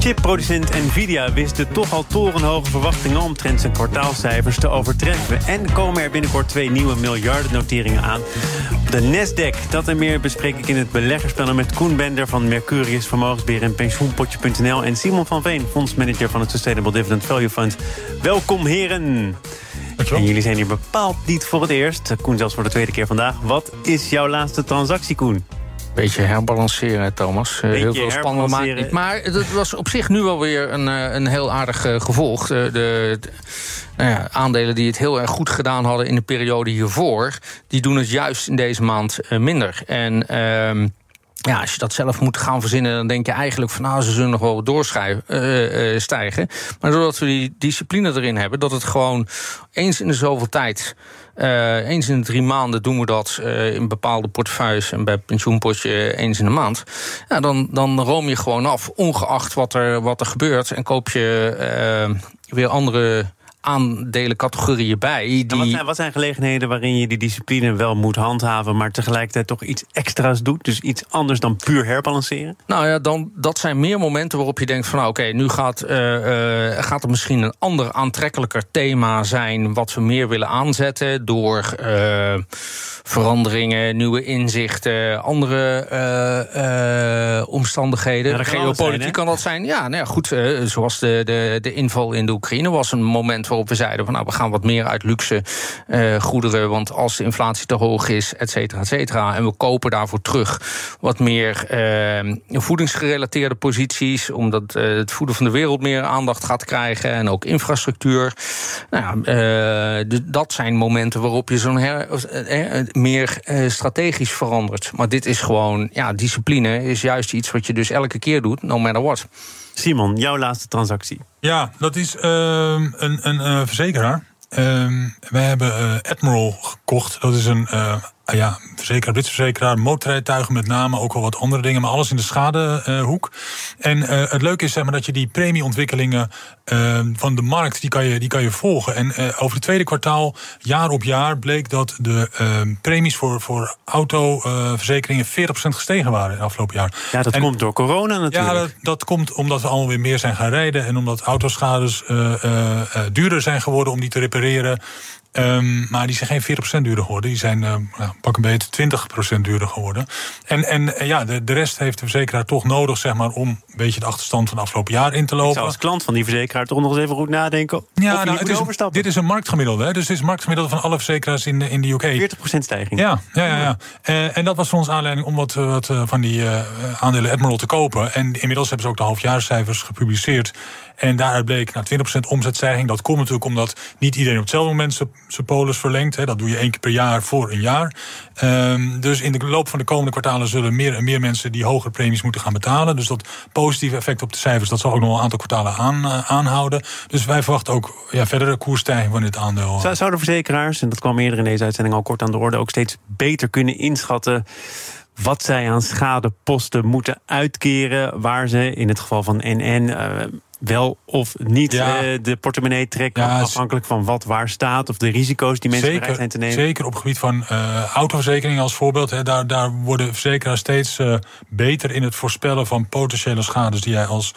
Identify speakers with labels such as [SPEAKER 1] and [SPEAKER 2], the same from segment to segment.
[SPEAKER 1] Chipproducent Nvidia wist de toch al torenhoge verwachtingen omtrent zijn kwartaalcijfers te overtreffen. En komen er binnenkort twee nieuwe miljardennoteringen aan. Op de Nasdaq, dat en meer bespreek ik in het beleggerspanel met Koen Bender van Mercurius Vermogensbeheer en Pensioenpotje.nl en Simon van Veen, fondsmanager van het Sustainable Dividend Value Fund. Welkom heren. En jullie zijn hier bepaald niet voor het eerst. Koen zelfs voor de tweede keer vandaag. Wat is jouw laatste transactie, Koen?
[SPEAKER 2] Beetje herbalanceren, Thomas. Eh,
[SPEAKER 1] Beetje
[SPEAKER 2] heel veel spannend maken. Maar het was op zich nu wel weer een, eh, een heel aardig eh, gevolg. De, de, nou ja, aandelen die het heel erg goed gedaan hadden in de periode hiervoor... die doen het juist in deze maand minder. En... ehm, ja, als je dat zelf moet gaan verzinnen, dan denk je eigenlijk van nou, ze zullen nog wel doorstijgen. maar doordat we die discipline erin hebben, dat het gewoon eens in de zoveel tijd, eh, eens in de drie maanden doen we dat eh, in bepaalde portefeuilles en bij pensioenpotje eens in de maand. Ja, dan, dan room je gewoon af, ongeacht wat er, wat er gebeurt. En koop je eh, weer andere aandelencategorieën bij. Die,
[SPEAKER 1] En wat, zijn, wat zijn gelegenheden waarin je die discipline wel moet handhaven, maar tegelijkertijd toch iets extra's doet? Dus iets anders dan puur herbalanceren?
[SPEAKER 2] Nou ja, dan, dat zijn meer momenten waarop je denkt van... nou oké, nu gaat, eh, gaat er misschien een ander aantrekkelijker thema zijn... wat we meer willen aanzetten door eh, veranderingen, nieuwe inzichten... andere omstandigheden.
[SPEAKER 1] Ja,
[SPEAKER 2] Geopolitiek kan dat zijn. Ja, nou ja, goed, zoals de, de, de inval in de Oekraïne was een moment waarop we zeiden... van nou, we gaan wat meer uit luxe eh, goederen... want als de inflatie te hoog is, et cetera, et cetera... en we kopen daarvoor terug wat meer eh, voedingsgerelateerde posities... omdat eh, het voeden van de wereld meer aandacht gaat krijgen... en ook infrastructuur. Nou ja, dat zijn momenten waarop je zo'n her- meer strategisch verandert. Maar dit is gewoon, ja, discipline is juist iets wat je dus elke keer doet, no matter what.
[SPEAKER 1] Simon, jouw laatste transactie.
[SPEAKER 3] Ja, dat is ehm, een, een eh, verzekeraar. Ehm, wij hebben eh, Admiral gekocht. Dat is een ah ja, verzekeraar, Britse verzekeraar. Motorrijtuigen met name, ook wel wat andere dingen. Maar alles in de schadehoek. en eh, het leuke is zeg maar, dat je die premieontwikkelingen ehm, van de markt... die kan je, die kan je volgen. En eh, over het tweede kwartaal, jaar op jaar... bleek dat de premies voor, voor autoverzekeringen 40% gestegen waren het afgelopen jaar.
[SPEAKER 1] Ja, dat
[SPEAKER 3] En-
[SPEAKER 1] komt door corona natuurlijk.
[SPEAKER 3] ja, dat, dat komt omdat we allemaal weer meer zijn gaan rijden. En omdat autoschades duurder zijn geworden om die te repareren. Ehm, maar die zijn geen 40% duurder geworden. Die zijn nou, pak een beetje 20% duurder geworden. En, en eh, ja, de, de rest heeft de verzekeraar toch nodig zeg maar, om een beetje de achterstand van het afgelopen jaar in te
[SPEAKER 1] Ik
[SPEAKER 3] lopen.
[SPEAKER 1] zou als klant van die verzekeraar toch nog eens even goed nadenken.
[SPEAKER 3] Ja, nou, het is, dit is een marktgemiddelde. Hè? Dus dit is marktgemiddelde van alle verzekeraars in de, in de UK.
[SPEAKER 1] 40% stijging.
[SPEAKER 3] Ja, ja, ja. ja. Eh, en dat was voor ons aanleiding om wat, eh, wat van die aandelen Admiral te kopen. En inmiddels hebben ze ook de halfjaarcijfers gepubliceerd. En daaruit bleek nou, 20% omzetstijging. Dat komt natuurlijk omdat niet iedereen op hetzelfde moment zijn- polis verlengt. Hè. Dat doe je één keer per jaar voor een jaar. Ehm, dus in de loop van de komende kwartalen zullen meer en meer mensen die hogere premies moeten gaan betalen. Dus dat positieve effect op de cijfers, dat zal ook nog een aantal kwartalen aan, eh, aanhouden. Dus wij verwachten ook ja, verdere koersstijging van dit aandeel.
[SPEAKER 1] Zou- Zouden verzekeraars, en dat kwam eerder in deze uitzending al kort aan de orde, ook steeds beter kunnen inschatten wat zij aan schadeposten moeten uitkeren, waar ze in het geval van NN wel of niet
[SPEAKER 3] Ja.
[SPEAKER 1] eh, de portemonnee trekken,
[SPEAKER 3] Ja,
[SPEAKER 1] afhankelijk van wat waar staat of de risico's die mensen bereid zijn te nemen?
[SPEAKER 3] Zeker op het gebied van eh autoverzekeringen als voorbeeld. Hè, daar, daar worden verzekeraars steeds eh, beter in het voorspellen van potentiële schades die jij als,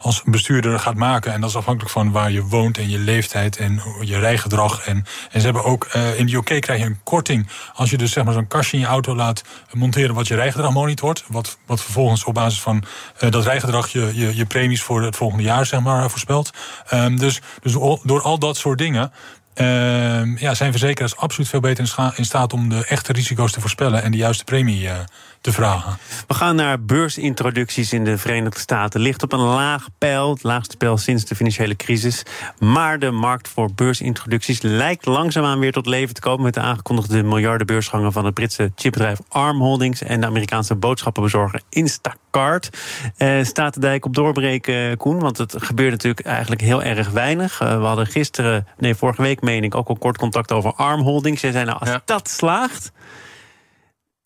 [SPEAKER 3] als bestuurder gaat maken. En dat is afhankelijk van waar je woont en je leeftijd en je rijgedrag. En, en ze hebben ook in de UK krijg je een korting als je dus zeg maar zo'n kastje in je auto laat monteren wat je rijgedrag monitort. Wat, wat vervolgens op basis van dat rijgedrag je, je, je premies voor het volgende jaar zeg maar voorspelt. Ehm, dus dus door al dat soort dingen Ehm, ja, zijn verzekeraars absoluut veel beter in, staat om de echte risico's te voorspellen en de juiste premie eh, te vragen.
[SPEAKER 1] We gaan naar beursintroducties in de Verenigde Staten. Ligt op een laag pijl, het laagste pijl sinds de financiële crisis. Maar de markt voor beursintroducties lijkt langzaamaan weer tot leven te komen... met de aangekondigde miljardenbeursgangen van het Britse chipbedrijf ARM Holdings... en de Amerikaanse boodschappenbezorger Instacart. Eh, staat de dijk op doorbreken, Koen? Want het gebeurt natuurlijk eigenlijk heel erg weinig. Eh, we hadden gisteren, nee, vorige week meen ik, ook al kort contact over ARM Holdings. Zij zijn nou, als dat slaagt,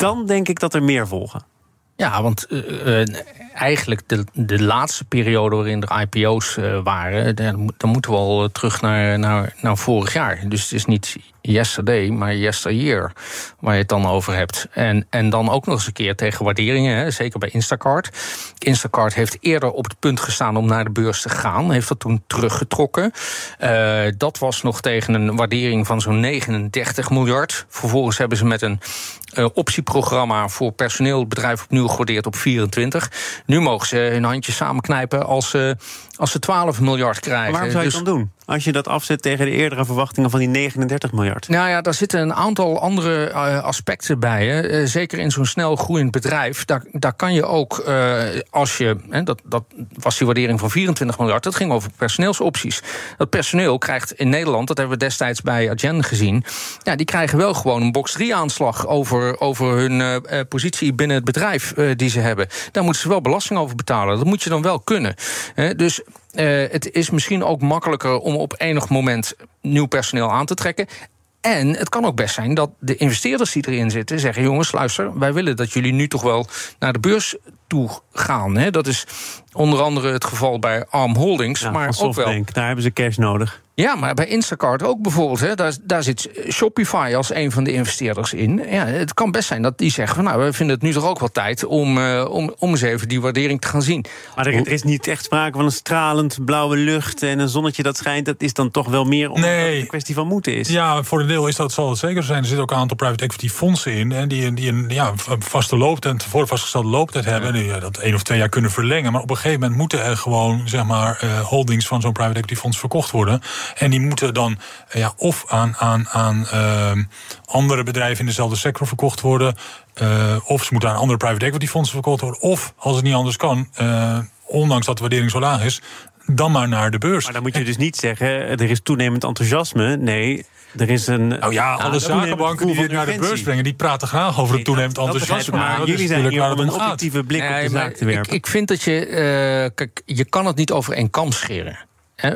[SPEAKER 1] dan denk ik dat er meer volgen.
[SPEAKER 2] Ja, want uh, eigenlijk de, de laatste periode waarin er IPO's uh, waren, dan moeten we al terug naar, naar, naar vorig jaar. Dus het is niet yesterday, maar yesteryear, waar je het dan over hebt. En, en dan ook nog eens een keer tegen waarderingen, hè, zeker bij Instacart. Instacart heeft eerder op het punt gestaan om naar de beurs te gaan, heeft dat toen teruggetrokken. Uh, dat was nog tegen een waardering van zo'n 39 miljard. Vervolgens hebben ze met een optieprogramma voor personeel het bedrijf opnieuw gewaardeerd op 24. Nu mogen ze hun handjes samenknijpen als ze, als ze 12 miljard krijgen. Maar
[SPEAKER 1] waarom zou je
[SPEAKER 2] dus,
[SPEAKER 1] het dan doen? Als je dat afzet tegen de eerdere verwachtingen van die 39 miljard.
[SPEAKER 2] Nou ja, daar zitten een aantal andere uh, aspecten bij. Hè. Uh, zeker in zo'n snel groeiend bedrijf. Daar, daar kan je ook, uh, als je. Hè, dat, dat was die waardering van 24 miljard. Dat ging over personeelsopties. Dat personeel krijgt in Nederland, dat hebben we destijds bij Agen gezien. Ja, die krijgen wel gewoon een box 3 aanslag over, over hun positie binnen het bedrijf die ze hebben. Daar moeten ze wel belasting over betalen. Dat moet je dan wel kunnen. Dus uh, het is misschien ook makkelijker om op enig moment nieuw personeel aan te trekken. En het kan ook best zijn dat de investeerders die erin zitten zeggen: jongens, luister, wij willen dat jullie nu toch wel naar de beurs toe gaan. Hè? Dat is onder andere het geval bij Arm Holdings.
[SPEAKER 1] Ja,
[SPEAKER 2] maar
[SPEAKER 1] ook wel. Daar hebben ze cash nodig.
[SPEAKER 2] Ja, maar bij Instacart ook bijvoorbeeld. Hè, daar, daar zit Shopify als een van de investeerders in. Ja, het kan best zijn dat die zeggen van nou, we vinden het nu toch ook wel tijd om, uh, om, om eens even die waardering te gaan zien.
[SPEAKER 1] Maar er, er, is niet echt sprake van een stralend blauwe lucht en een zonnetje dat schijnt. Dat is dan toch wel meer omdat nee. het een kwestie van moeten is.
[SPEAKER 3] Ja, voor een deel is dat, zal het zeker zijn. Er zitten ook een aantal private equity fondsen in. En die, die een ja, vaste looptijd, voor vastgestelde looptijd hebben. Ja. Die dat één of twee jaar kunnen verlengen. Maar op een gegeven moment moeten er gewoon zeg maar, uh, holdings van zo'n private equity fonds verkocht worden. En die moeten dan ja, of aan, aan, aan uh, andere bedrijven in dezelfde sector verkocht worden. Uh, of ze moeten aan andere private equity fondsen verkocht worden. Of als het niet anders kan, uh, ondanks dat de waardering zo laag is, dan maar naar de beurs.
[SPEAKER 1] Maar dan moet je dus niet zeggen, er is toenemend enthousiasme. Nee, er is een.
[SPEAKER 3] Nou ja, alle zakenbanken die dit naar de beurs brengen, die praten graag over het toenemend enthousiasme.
[SPEAKER 1] Maar, jullie zijn hier om een objectieve blik nee, op de zaak te werpen.
[SPEAKER 2] Ik, ik vind dat je. Uh, kijk, je kan het niet over één kam scheren.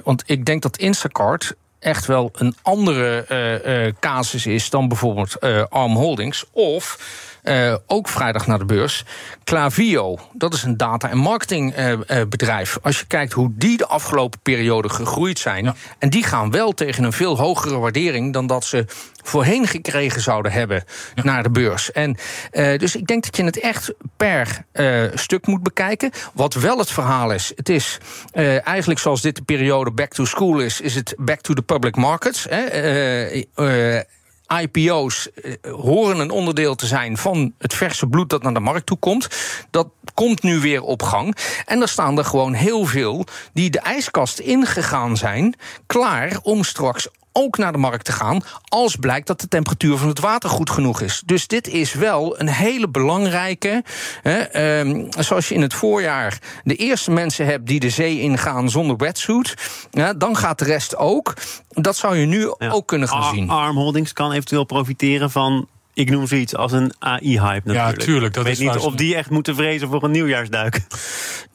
[SPEAKER 2] Want ik denk dat Instacart echt wel een andere uh, uh, casus is dan bijvoorbeeld uh, Arm Holdings. Of uh, ook vrijdag naar de beurs. Clavio, dat is een data- en marketingbedrijf. Als je kijkt hoe die de afgelopen periode gegroeid zijn. Ja. En die gaan wel tegen een veel hogere waardering dan dat ze voorheen gekregen zouden hebben ja. naar de beurs. En uh, dus ik denk dat je het echt per uh, stuk moet bekijken. Wat wel het verhaal is, het is uh, eigenlijk zoals dit de periode back to school is, is het back to the public markets. Hè? IPO's horen een onderdeel te zijn van het verse bloed dat naar de markt toe komt. Dat komt nu weer op gang. En er staan er gewoon heel veel die de ijskast ingegaan zijn, klaar om straks ook naar de markt te gaan als blijkt dat de temperatuur van het water goed genoeg is. Dus dit is wel een hele belangrijke. Hè, um, zoals je in het voorjaar de eerste mensen hebt die de zee ingaan zonder wetsuit, ja, dan gaat de rest ook. Dat zou je nu ja. ook kunnen gaan zien.
[SPEAKER 1] Arm Holdings kan eventueel profiteren van ik noem zoiets als een AI-hype natuurlijk.
[SPEAKER 3] Ja, tuurlijk.
[SPEAKER 1] Dat ik weet niet of die echt moeten vrezen voor een nieuwjaarsduik.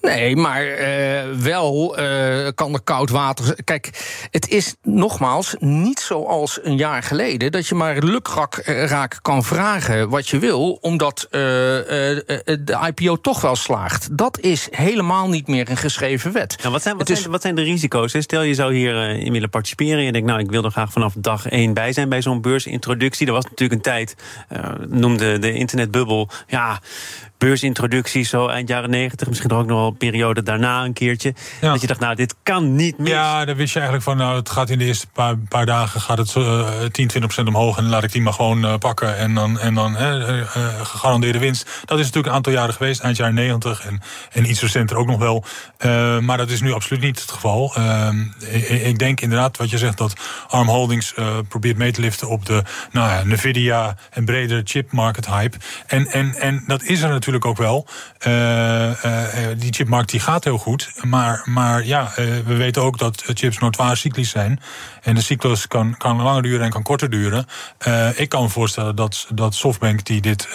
[SPEAKER 2] Nee, maar uh, wel uh, kan er koud water... Kijk, het is nogmaals niet zoals een jaar geleden... dat je maar lukraak raak kan vragen wat je wil... omdat uh, de IPO toch wel slaagt. Dat is helemaal niet meer een geschreven wet.
[SPEAKER 1] Ja, wat, zijn, wat, is, zijn, wat zijn de risico's? Stel je zou hier in willen participeren... en je denkt, nou, ik wil er graag vanaf dag één bij zijn... bij zo'n beursintroductie. Er was natuurlijk een tijd noemde de internetbubbel. Ja, beursintroductie zo eind jaren negentig. Misschien ook nog wel een periode daarna een keertje. Ja. Dat je dacht, nou, dit kan niet mis.
[SPEAKER 3] Ja, dan wist je eigenlijk van, nou, het gaat in de eerste paar, paar dagen gaat het uh, 10, 20 procent omhoog. En laat ik die maar gewoon uh, pakken. En dan, en dan uh, gegarandeerde winst. Dat is natuurlijk een aantal jaren geweest, eind jaren negentig. En, en iets recenter ook nog wel. maar dat is nu absoluut niet het geval. Ik, ik, denk inderdaad, wat je zegt, dat ARM Holdings probeert mee te liften op de nou ja, Nvidia en bredere chip market hype. En, en, en dat is er natuurlijk natuurlijk ook wel. die chipmarkt die gaat heel goed. Maar, maar ja, we weten ook dat chips notoire cyclisch zijn. En de cyclus kan, kan langer duren en kan korter duren. ik kan me voorstellen dat, dat Softbank die dit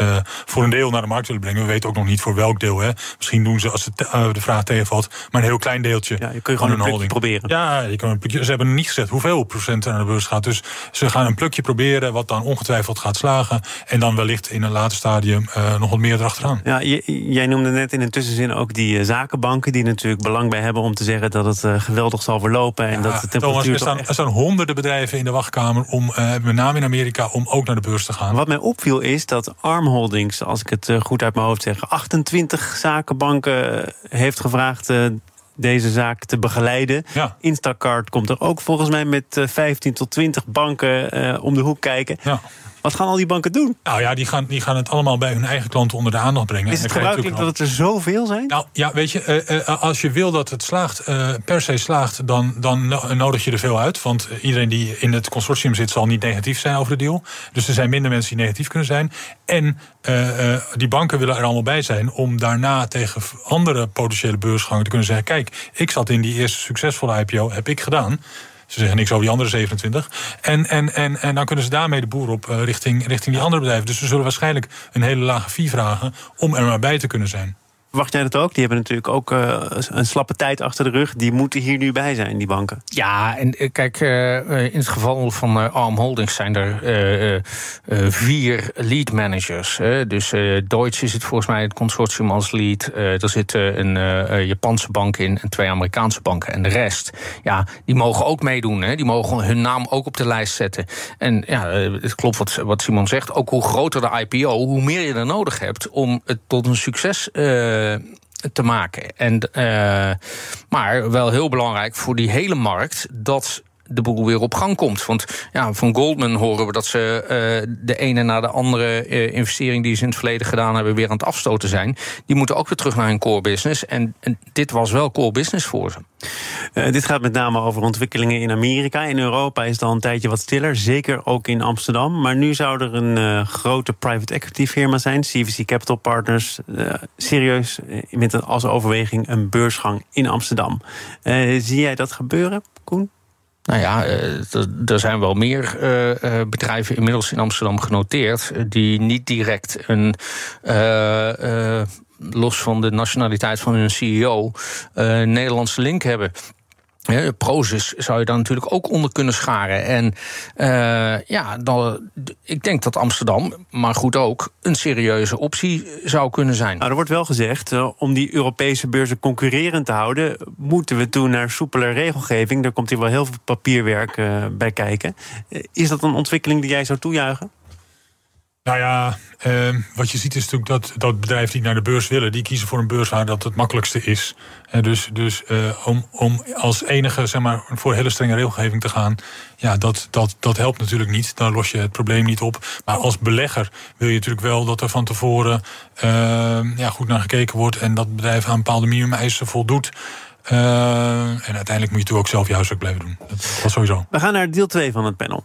[SPEAKER 3] voor een deel naar de markt willen brengen. We weten ook nog niet voor welk deel. Hè. Misschien doen ze, als de, de vraag tegenvalt, maar een heel klein deeltje.
[SPEAKER 1] Ja, je kun je gewoon een, holding proberen.
[SPEAKER 3] Ja, je kan een plukje, ze hebben niet gezegd hoeveel procent naar de beurs gaat. Dus ze gaan een plukje proberen, wat dan ongetwijfeld gaat slagen. En dan wellicht in een later stadium uh, nog wat meer erachteraan.
[SPEAKER 1] Ja, jij noemde net in een tussenzin ook die uh, zakenbanken... die natuurlijk belang bij hebben om te zeggen dat het uh, geweldig zal verlopen. En dat de temperatuur
[SPEAKER 3] Thomas, er, staan, er staan honderden bedrijven in de wachtkamer... om met name in Amerika om ook naar de beurs te gaan.
[SPEAKER 1] Wat mij opviel is dat Arm Holdings, als ik het goed uit mijn hoofd zeg... 28 zakenbanken heeft gevraagd deze zaak te begeleiden. Ja. Instacart komt er ook volgens mij met 15 eh, tot 20 banken uh, om de hoek kijken. Ja. Wat gaan al die banken doen?
[SPEAKER 3] Nou ja, die gaan, die gaan het allemaal bij hun eigen klanten onder de aandacht brengen.
[SPEAKER 1] Is het gebruikelijk dat het er zoveel zijn?
[SPEAKER 3] Nou ja, weet je, uh, uh, als je wil dat het slaagt, uh, per se slaagt, dan, dan nodig je er veel uit. Want iedereen die in het consortium zit, zal niet negatief zijn over de deal. Dus er zijn minder mensen die negatief kunnen zijn. En die banken willen er allemaal bij zijn om daarna tegen andere potentiële beursgangen te kunnen zeggen: kijk, ik zat in die eerste succesvolle IPO, heb ik gedaan. Ze zeggen niks over die andere 27. En, en, en, en dan kunnen ze daarmee de boer op uh, richting, richting die andere bedrijven. Dus ze zullen waarschijnlijk een hele lage fee vragen om er maar bij te kunnen zijn.
[SPEAKER 1] Wacht jij dat ook? Die hebben natuurlijk ook uh, een slappe tijd achter de rug. Die moeten hier nu bij zijn, die banken.
[SPEAKER 2] Ja, en eh, kijk, uh, in het geval van Arm Holdings zijn er vier lead managers. dus Deutsche is het volgens mij het consortium als lead. er zit een Japanse bank in en twee Amerikaanse banken. En de rest, ja, die mogen ook meedoen. Hè? Die mogen hun naam ook op de lijst zetten. En ja, het klopt wat, wat Simon zegt. Ook hoe groter de IPO, hoe meer je er nodig hebt om het tot een succes eh, te maken. En, uh, maar wel heel belangrijk voor die hele markt dat de boel weer op gang komt. Want ja, van Goldman horen we dat ze uh, de ene na de andere uh, investering die ze in het verleden gedaan hebben, weer aan het afstoten zijn. Die moeten ook weer terug naar hun core business. En, en dit was wel core business voor ze.
[SPEAKER 1] Uh, dit gaat met name over ontwikkelingen in Amerika. In Europa is het al een tijdje wat stiller, zeker ook in Amsterdam. Maar nu zou er een grote private equity firma zijn, CVC Capital Partners, serieus met als overweging een beursgang in Amsterdam. zie jij dat gebeuren, Koen?
[SPEAKER 2] Nou ja, eh, er zijn wel meer uh, bedrijven inmiddels in Amsterdam genoteerd. die niet direct een. Los van de nationaliteit van hun CEO. Nederlandse link hebben. Ja, Prozis zou je dan natuurlijk ook onder kunnen scharen. En uh, ja, dan, ik denk dat Amsterdam, maar goed ook, een serieuze optie zou kunnen zijn.
[SPEAKER 1] Nou, er wordt wel gezegd, uh, om die Europese beurzen concurrerend te houden, moeten we toen naar soepeler regelgeving. Daar komt hier wel heel veel papierwerk uh, bij kijken. is dat een ontwikkeling die jij zou toejuichen?
[SPEAKER 3] Nou ja, uh, wat je ziet is natuurlijk dat, dat bedrijven die naar de beurs willen, die kiezen voor een beurs waar dat het makkelijkste is. Uh, dus dus uh, om, om als enige zeg maar, voor hele strenge regelgeving te gaan, ja, dat, dat, dat helpt natuurlijk niet. Dan los je het probleem niet op. Maar als belegger wil je natuurlijk wel dat er van tevoren ehm, ja, goed naar gekeken wordt en dat het bedrijf aan bepaalde minimumeisen voldoet. Ehm, en uiteindelijk moet je natuurlijk ook zelf je huiswerk blijven doen. Dat, dat sowieso.
[SPEAKER 1] We gaan naar deel 2 van het panel.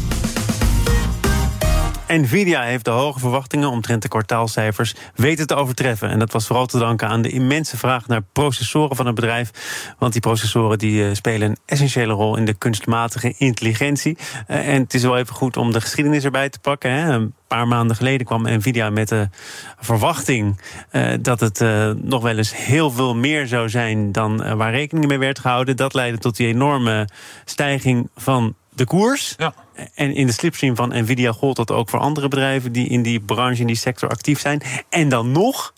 [SPEAKER 1] Nvidia heeft de hoge verwachtingen omtrent de kwartaalcijfers weten te overtreffen. En dat was vooral te danken aan de immense vraag naar processoren van het bedrijf. Want die processoren die eh, spelen een essentiële rol in de kunstmatige intelligentie. Eh, en het is wel even goed om de geschiedenis erbij te pakken. Hè. Een paar maanden geleden kwam Nvidia met de verwachting uh, dat het nog wel eens heel veel meer zou zijn dan waar rekening mee werd gehouden. Dat leidde tot die enorme stijging van de koers. Ja. En in de slipstream van Nvidia gold dat ook voor andere bedrijven die in die branche, in die sector actief zijn. En dan nog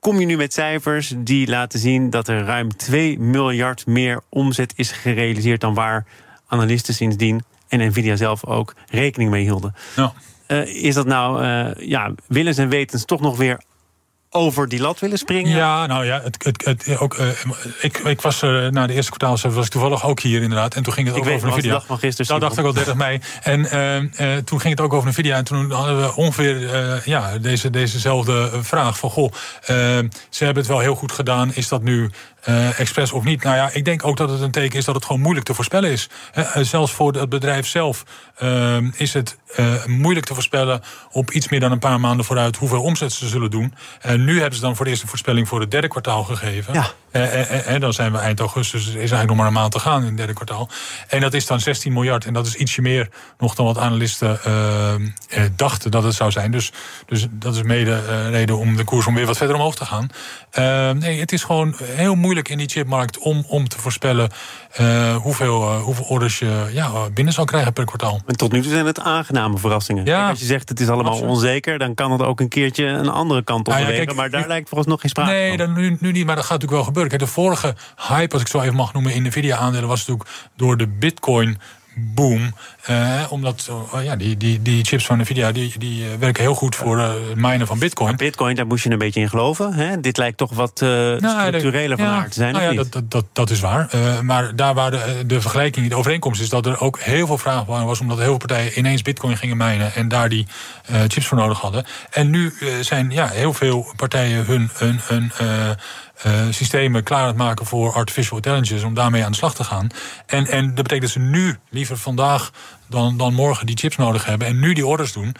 [SPEAKER 1] kom je nu met cijfers die laten zien dat er ruim 2 miljard meer omzet is gerealiseerd dan waar analisten sindsdien en Nvidia zelf ook rekening mee hielden. Ja. Uh, is dat nou uh, ja, willens en wetens toch nog weer over die lat willen springen?
[SPEAKER 3] Ja, nou ja, het, het, het, ook, uh, ik, ik was uh, na de eerste kwartaal was ik toevallig ook hier inderdaad. En toen ging het
[SPEAKER 1] ik
[SPEAKER 3] ook over een video.
[SPEAKER 1] dag van gisteren.
[SPEAKER 3] Dat dacht ik al 30 mei. En uh, toen ging het ook over een video. En toen hadden we ongeveer ja, deze, dezezelfde vraag. Van goh, ze hebben het wel heel goed gedaan. Is dat nu uh, expres of niet. Nou ja, ik denk ook dat het een teken is dat het gewoon moeilijk te voorspellen is. Uh, zelfs voor het bedrijf zelf uh, is het moeilijk te voorspellen op iets meer dan een paar maanden vooruit hoeveel omzet ze zullen doen. En nu hebben ze dan voor de eerste voorspelling voor het derde kwartaal gegeven. Ja. En dan zijn we eind augustus, dus is eigenlijk nog maar een maand te gaan in het derde kwartaal. En dat is dan 16 miljard. En dat is ietsje meer nog dan wat analisten dachten dat het zou zijn. Dus, dus dat is mede reden om de koers om weer wat verder omhoog te gaan. nee, het is gewoon heel moeilijk in die chipmarkt om, om te voorspellen hoeveel, hoeveel orders je ja, binnen zal krijgen per kwartaal.
[SPEAKER 1] En tot nu toe zijn het aangename verrassingen. Ja, als je zegt het is allemaal absoluut. onzeker, dan kan het ook een keertje een andere kant op nou ja, maar daar lijkt volgens nog geen sprake
[SPEAKER 3] nee, van. Nee, nu, nu niet, maar dat gaat natuurlijk wel gebeuren. De vorige hype, als ik zo even mag noemen, in Nvidia-aandelen was natuurlijk door de bitcoin boom. Uh, omdat uh, ja, die, die, die chips van Nvidia die, die uh, werken heel goed voor het minen van bitcoin.
[SPEAKER 1] Maar bitcoin, daar moest je een beetje in geloven. Hè? Dit lijkt toch wat nou, structureler van ja, aard te zijn,
[SPEAKER 3] nou, ja, dat, dat, dat, dat, is waar. maar daar waar de, de vergelijking, de overeenkomst is... dat er ook heel veel vraag was... omdat heel veel partijen ineens bitcoin gingen mijnen... en daar die chips voor nodig hadden. En nu zijn ja, heel veel partijen hun... hun, hun uh, systemen klaar aan het maken voor artificial intelligence, om daarmee aan de slag te gaan. En, en dat betekent dat ze nu liever vandaag dan, dan morgen die chips nodig hebben en nu die orders doen.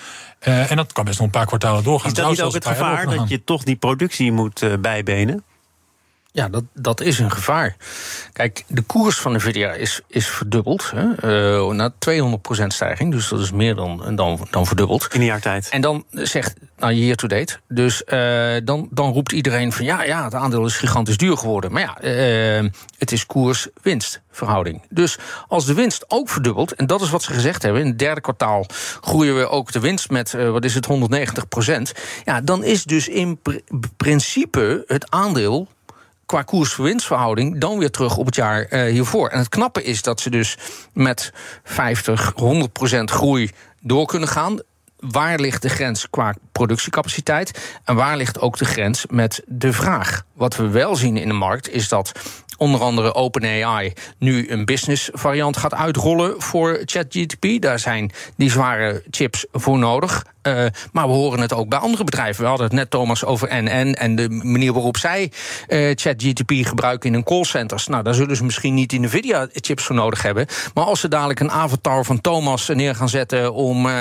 [SPEAKER 3] Uh, en dat kan best nog een paar kwartalen doorgaan.
[SPEAKER 1] Is dat niet ook het gevaar dat je toch die productie moet uh, bijbenen?
[SPEAKER 2] Ja, dat, dat is een gevaar. Kijk, de koers van Nvidia is, is verdubbeld. Hè, uh, naar 200% stijging. Dus dat is meer dan, dan, dan verdubbeld.
[SPEAKER 1] In een jaar tijd.
[SPEAKER 2] En dan zegt, nou, year to date. Dus uh, dan, dan roept iedereen van ja, ja, het aandeel is gigantisch duur geworden. Maar ja, uh, het is koers-winst verhouding. Dus als de winst ook verdubbelt, en dat is wat ze gezegd hebben... in het derde kwartaal groeien we ook de winst met, wat is het, 190 procent... ja, dan is dus in pr principe het aandeel qua koers-winstverhouding dan weer terug op het jaar uh, hiervoor. En het knappe is dat ze dus met 50, 100 procent groei door kunnen gaan. Waar ligt de grens qua productiecapaciteit? En waar ligt ook de grens met de vraag? Wat we wel zien in de markt is dat onder andere OpenAI nu een business variant gaat uitrollen voor ChatGPT. Daar zijn die zware chips voor nodig. Uh, maar we horen het ook bij andere bedrijven. We hadden het net, Thomas, over NN en de manier waarop zij uh, ChatGTP gebruiken in hun callcenters. Nou, daar zullen ze misschien niet NVIDIA-chips voor nodig hebben. Maar als ze dadelijk een avatar van Thomas neer gaan zetten om uh,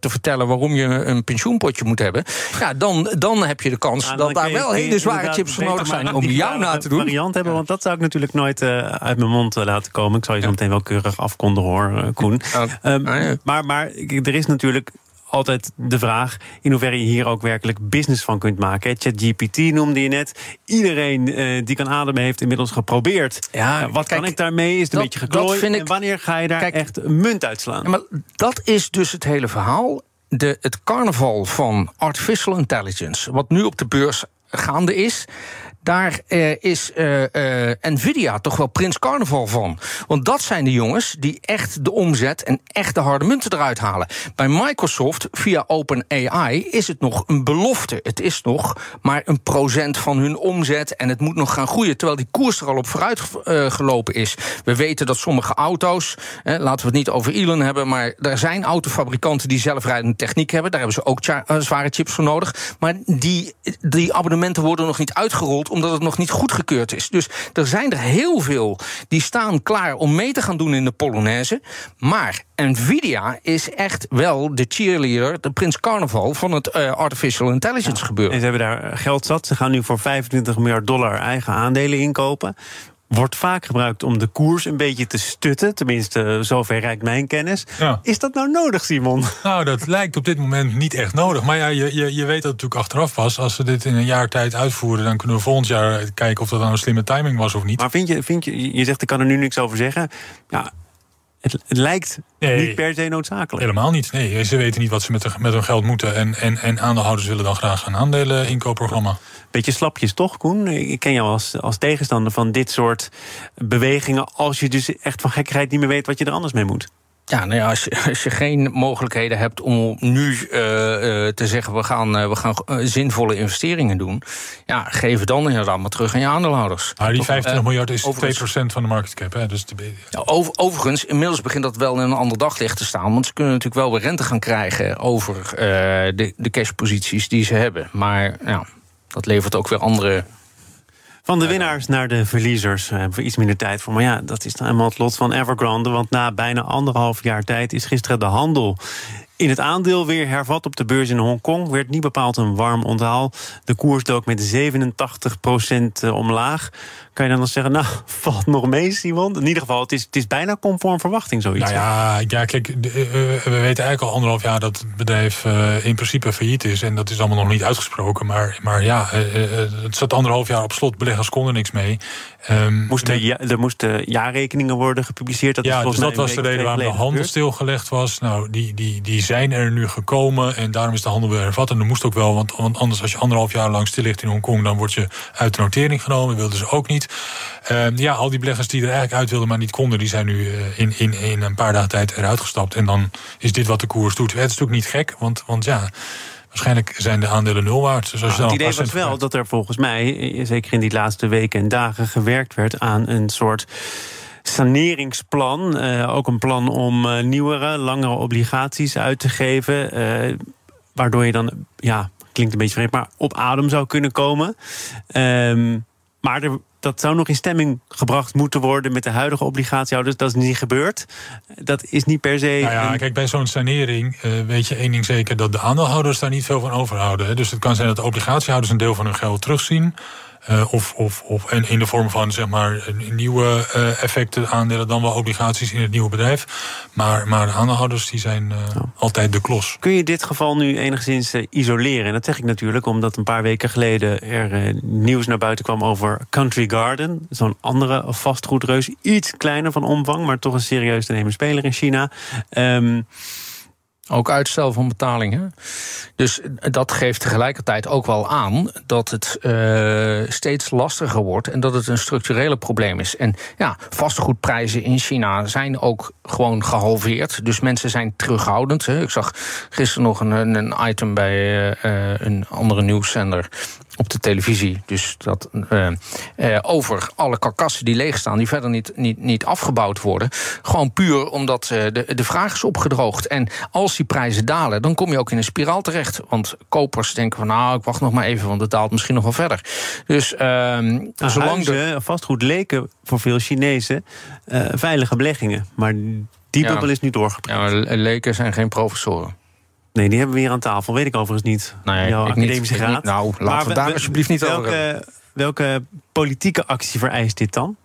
[SPEAKER 2] te vertellen waarom je een pensioenpotje moet hebben, ja, dan, dan heb je de kans dat daar wel hele zware chips voor nodig zijn om jou na te doen.
[SPEAKER 1] variant hebben, want dat zou ik natuurlijk nooit uit mijn mond laten komen. Ik zal je zo meteen wel keurig afkondigen hoor, Koen. Oh. Um, maar, maar er is natuurlijk altijd de vraag in hoeverre je hier ook werkelijk business van kunt maken. ChatGPT noemde je net. Iedereen uh, die kan ademen heeft inmiddels geprobeerd. Ja, uh, wat kijk, kan ik daarmee? Is het een beetje geklooid? En wanneer ga je daar kijk, echt munt uitslaan? Ja,
[SPEAKER 2] maar dat is dus het hele verhaal. De, het carnaval van artificial intelligence, wat nu op de beurs gaande is daar uh, is uh, uh, Nvidia toch wel prins carnaval van. Want dat zijn de jongens die echt de omzet en echt de harde munten eruit halen. Bij Microsoft via OpenAI is het nog een belofte. Het is nog maar een procent van hun omzet en het moet nog gaan groeien. Terwijl die koers er al op vooruit gelopen is. We weten dat sommige auto's, laten we het niet over Elon hebben, maar er zijn autofabrikanten die zelfrijdende techniek hebben. Daar hebben ze ook zware chips voor nodig. Maar die, die abonnementen worden nog niet uitgerold omdat het nog niet goedgekeurd is. Dus er zijn er heel veel die staan klaar om mee te gaan doen in de Polonaise. Maar Nvidia is echt wel de cheerleader, de prins carnaval van het uh, artificial intelligence gebeuren.
[SPEAKER 1] En ze hebben daar geld zat. Ze gaan nu voor 25 miljard dollar eigen aandelen inkopen wordt vaak gebruikt om de koers een beetje te stutten. Tenminste, zover rijkt mijn kennis. Is dat nou nodig, Simon?
[SPEAKER 3] Nou, dat lijkt op dit moment niet echt nodig. Maar ja, je, je, je weet dat natuurlijk achteraf was. Als we dit in een jaar tijd uitvoeren... dan kunnen we volgend jaar kijken of dat nou een slimme timing was of niet.
[SPEAKER 1] Maar vind je, vind je, je zegt ik kan er nu niks over zeggen. Ja, het, het, lijkt niet per se noodzakelijk.
[SPEAKER 3] Helemaal niet. Nee, ze weten niet wat ze met, met hun geld moeten. En, en, en aandeelhouders willen dan graag een aandeleninkoopprogramma.
[SPEAKER 1] Beetje slapjes toch, Koen? Ik ken jou als, als tegenstander van dit soort bewegingen... als je dus echt van gekkigheid niet meer weet wat je er anders mee moet.
[SPEAKER 2] Ja, nou ja, als, je, als je geen mogelijkheden hebt om nu uh, uh, te zeggen... we gaan, uh, we gaan zinvolle investeringen doen... ja, geef het dan inderdaad maar terug aan je aandeelhouders.
[SPEAKER 3] Maar die 25 miljard is 2% van de market cap. Hè? Dus de...
[SPEAKER 2] ja, over, overigens, inmiddels begint dat wel in een ander daglicht te staan... want ze kunnen natuurlijk wel weer rente gaan krijgen... over de, de cashposities die ze hebben. Maar ja, dat levert ook weer andere
[SPEAKER 1] van de winnaars naar de verliezers hebben we iets minder tijd voor. Maar ja, dat is dan helemaal het lot van Evergrande. Want na bijna anderhalf jaar tijd is gisteren de handel in het aandeel weer hervat op de beurs in Hongkong. Werd niet bepaald een warm onthaal. De koers dook met 87% eh, omlaag. Kan je dan nog zeggen, nou, valt nog mee, Simon? In ieder geval, het is, het is bijna conform verwachting, zoiets.
[SPEAKER 3] Nou ja, ja kijk, eh, we weten eigenlijk al anderhalf jaar... dat het bedrijf uh, in principe failliet is. En dat is allemaal nog niet uitgesproken. Maar, maar ja, uh, het zat anderhalf jaar op slot. Beleggers konden niks mee.
[SPEAKER 1] Um, moesten, ja, er moesten jaarrekeningen worden gepubliceerd.
[SPEAKER 3] Dat ja, dus dat was de reden waarom de handel stilgelegd was. Nou, die, die, die zijn er nu gekomen en daarom is de handel weer hervat. En dat moest ook wel, want, want anders als je anderhalf jaar lang stil ligt in Hongkong... dan word je uit de notering genomen, wilden ze ook niet. Uh, ja, al die beleggers die er eigenlijk uit wilden, maar niet konden... die zijn nu uh, in, in, in een paar dagen tijd eruit gestapt. En dan is dit wat de koers doet. Het is natuurlijk niet gek, want, want ja... Waarschijnlijk zijn de aandelen nul waard. Dus als
[SPEAKER 1] nou, het idee was wel dat er volgens mij, zeker in die laatste weken en dagen, gewerkt werd aan een soort saneringsplan. Uh, ook een plan om uh, nieuwere, langere obligaties uit te geven. Uh, waardoor je dan, ja, klinkt een beetje vreemd, maar op adem zou kunnen komen. Um, maar er, dat zou nog in stemming gebracht moeten worden met de huidige obligatiehouders. Dat is niet gebeurd. Dat is niet per se.
[SPEAKER 3] Nou ja, kijk, bij zo'n sanering weet je één ding zeker: dat de aandeelhouders daar niet veel van overhouden. Hè. Dus het kan zijn dat de obligatiehouders een deel van hun geld terugzien. Uh, of, of, of en in de vorm van zeg maar, nieuwe uh, effecten, aandelen, dan wel obligaties in het nieuwe bedrijf. Maar, maar de aandeelhouders die zijn uh, altijd de klos.
[SPEAKER 1] Kun je dit geval nu enigszins isoleren? En dat zeg ik natuurlijk omdat een paar weken geleden er nieuws naar buiten kwam over Country Garden. Zo'n andere vastgoedreus. Iets kleiner van omvang, maar toch een serieus te nemen speler in China. Um,
[SPEAKER 2] ook uitstel van betalingen. Dus dat geeft tegelijkertijd ook wel aan dat het uh, steeds lastiger wordt en dat het een structurele probleem is. En ja, vastgoedprijzen in China zijn ook gewoon gehalveerd. Dus mensen zijn terughoudend. Ik zag gisteren nog een, een item bij uh, een andere nieuwszender op de televisie. Dus dat uh, uh, over alle karkassen die leegstaan, die verder niet, niet, niet afgebouwd worden. Gewoon puur omdat uh, de, de vraag is opgedroogd. En als die prijzen dalen, dan kom je ook in een spiraal terecht. Want kopers denken van nou, ik wacht nog maar even, want het daalt misschien nog wel verder. Dus
[SPEAKER 1] nou, zolang de vastgoed leken voor veel Chinezen veilige beleggingen. Maar die bubbel ja. is nu doorgepraat.
[SPEAKER 2] Ja, leken zijn geen professoren.
[SPEAKER 1] Nee, die hebben we hier aan tafel. Weet ik overigens niet.
[SPEAKER 2] Nee, Jouw academische
[SPEAKER 1] niet,
[SPEAKER 2] graad. Nou, laten we daar alsjeblieft niet
[SPEAKER 1] welke,
[SPEAKER 2] over
[SPEAKER 1] Welke politieke actie vereist dit dan?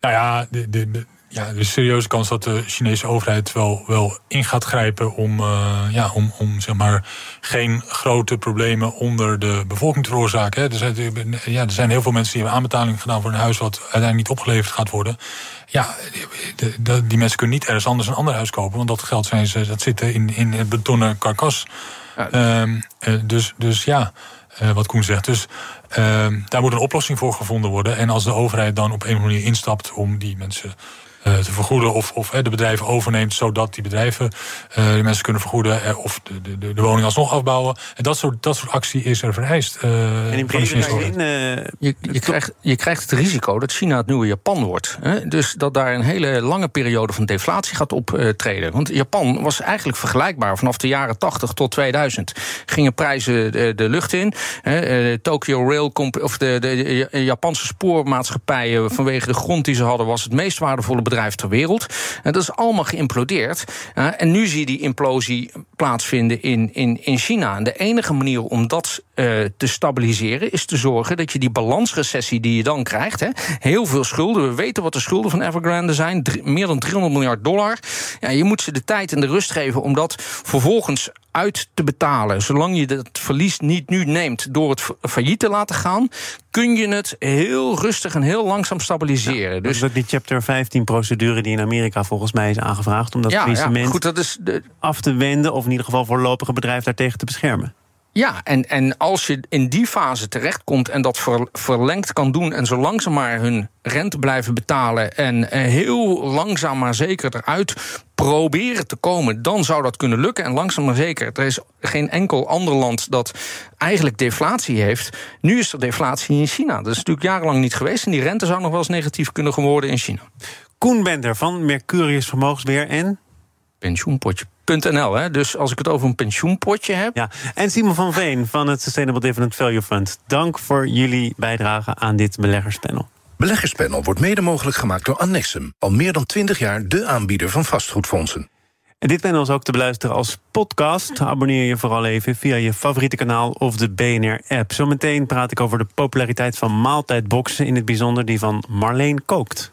[SPEAKER 3] Nou ja, de, de, de, ja, de serieuze kans dat de Chinese overheid wel, wel in gaat grijpen om, uh, ja, om, om zeg maar, geen grote problemen onder de bevolking te veroorzaken. Hè. Er, zijn, ja, er zijn heel veel mensen die hebben aanbetaling gedaan voor een huis wat uiteindelijk niet opgeleverd gaat worden. Ja, die, die mensen kunnen niet ergens anders een ander huis kopen, want dat geld zijn ze, dat zit in, in het betonnen karkas. Ja. Um, dus, dus ja, uh, wat Koen zegt. Dus uh, daar moet een oplossing voor gevonden worden. En als de overheid dan op een manier instapt om die mensen te vergoeden of, of de bedrijven overneemt, zodat die bedrijven uh, de mensen kunnen vergoeden uh, of de, de, de woning alsnog afbouwen. En dat soort, dat soort actie is er vereist.
[SPEAKER 1] en in zin,
[SPEAKER 2] je, je, krijgt, je krijgt het risico dat China het nieuwe Japan wordt. Hè? Dus dat daar een hele lange periode van deflatie gaat optreden. Want Japan was eigenlijk vergelijkbaar. Vanaf de jaren 80 tot 2000 gingen prijzen de, de lucht in. Hè? Tokyo Rail, of de, de Japanse spoormaatschappijen vanwege de grond die ze hadden, was het meest waardevolle bedrijf bedrijf ter wereld. Dat is allemaal geïmplodeerd. en nu zie je die implosie plaatsvinden in, in, in China. En de enige manier om dat uh, te stabiliseren is te zorgen dat je die balansrecessie die je dan krijgt, hè, heel veel schulden. We weten wat de schulden van Evergrande zijn, meer dan 300 miljard dollar. Ja, je moet ze de tijd en de rust geven om dat vervolgens uit te betalen. Zolang je dat verlies niet nu neemt door het failliet te laten gaan, kun je het heel rustig en heel langzaam stabiliseren. Ja,
[SPEAKER 1] dus dat die Chapter 15 procedure die in Amerika volgens mij is aangevraagd om dat ja, faillissement ja, goed, dat is de... af te wenden of in ieder geval voorlopige bedrijf daartegen te beschermen.
[SPEAKER 2] Ja, en, en als je in die fase terechtkomt en dat ver, verlengd kan doen en zo langzaam maar hun rente blijven betalen en eh, heel langzaam maar zeker eruit proberen te komen, dan zou dat kunnen lukken. En langzaam maar zeker, er is geen enkel ander land dat eigenlijk deflatie heeft. Nu is er deflatie in China. Dat is natuurlijk jarenlang niet geweest en die rente zou nog wel eens negatief kunnen worden in China.
[SPEAKER 1] Koen Bender van Mercurius Vermogensbeheer en
[SPEAKER 2] pensioenpotje.nl. Hè? Dus als ik het over een pensioenpotje heb.
[SPEAKER 1] Ja. En Simon van Veen van het Sustainable Dividend Value Fund. Dank voor jullie bijdrage aan dit beleggerspanel.
[SPEAKER 4] Beleggerspanel wordt mede mogelijk gemaakt door Annexum. Al meer dan 20 jaar de aanbieder van vastgoedfondsen.
[SPEAKER 1] En dit panel is ook te beluisteren als podcast. Abonneer je vooral even via je favoriete kanaal of de BNR-app. Zometeen praat ik over de populariteit van maaltijdboxen... in het bijzonder die van Marleen Kookt.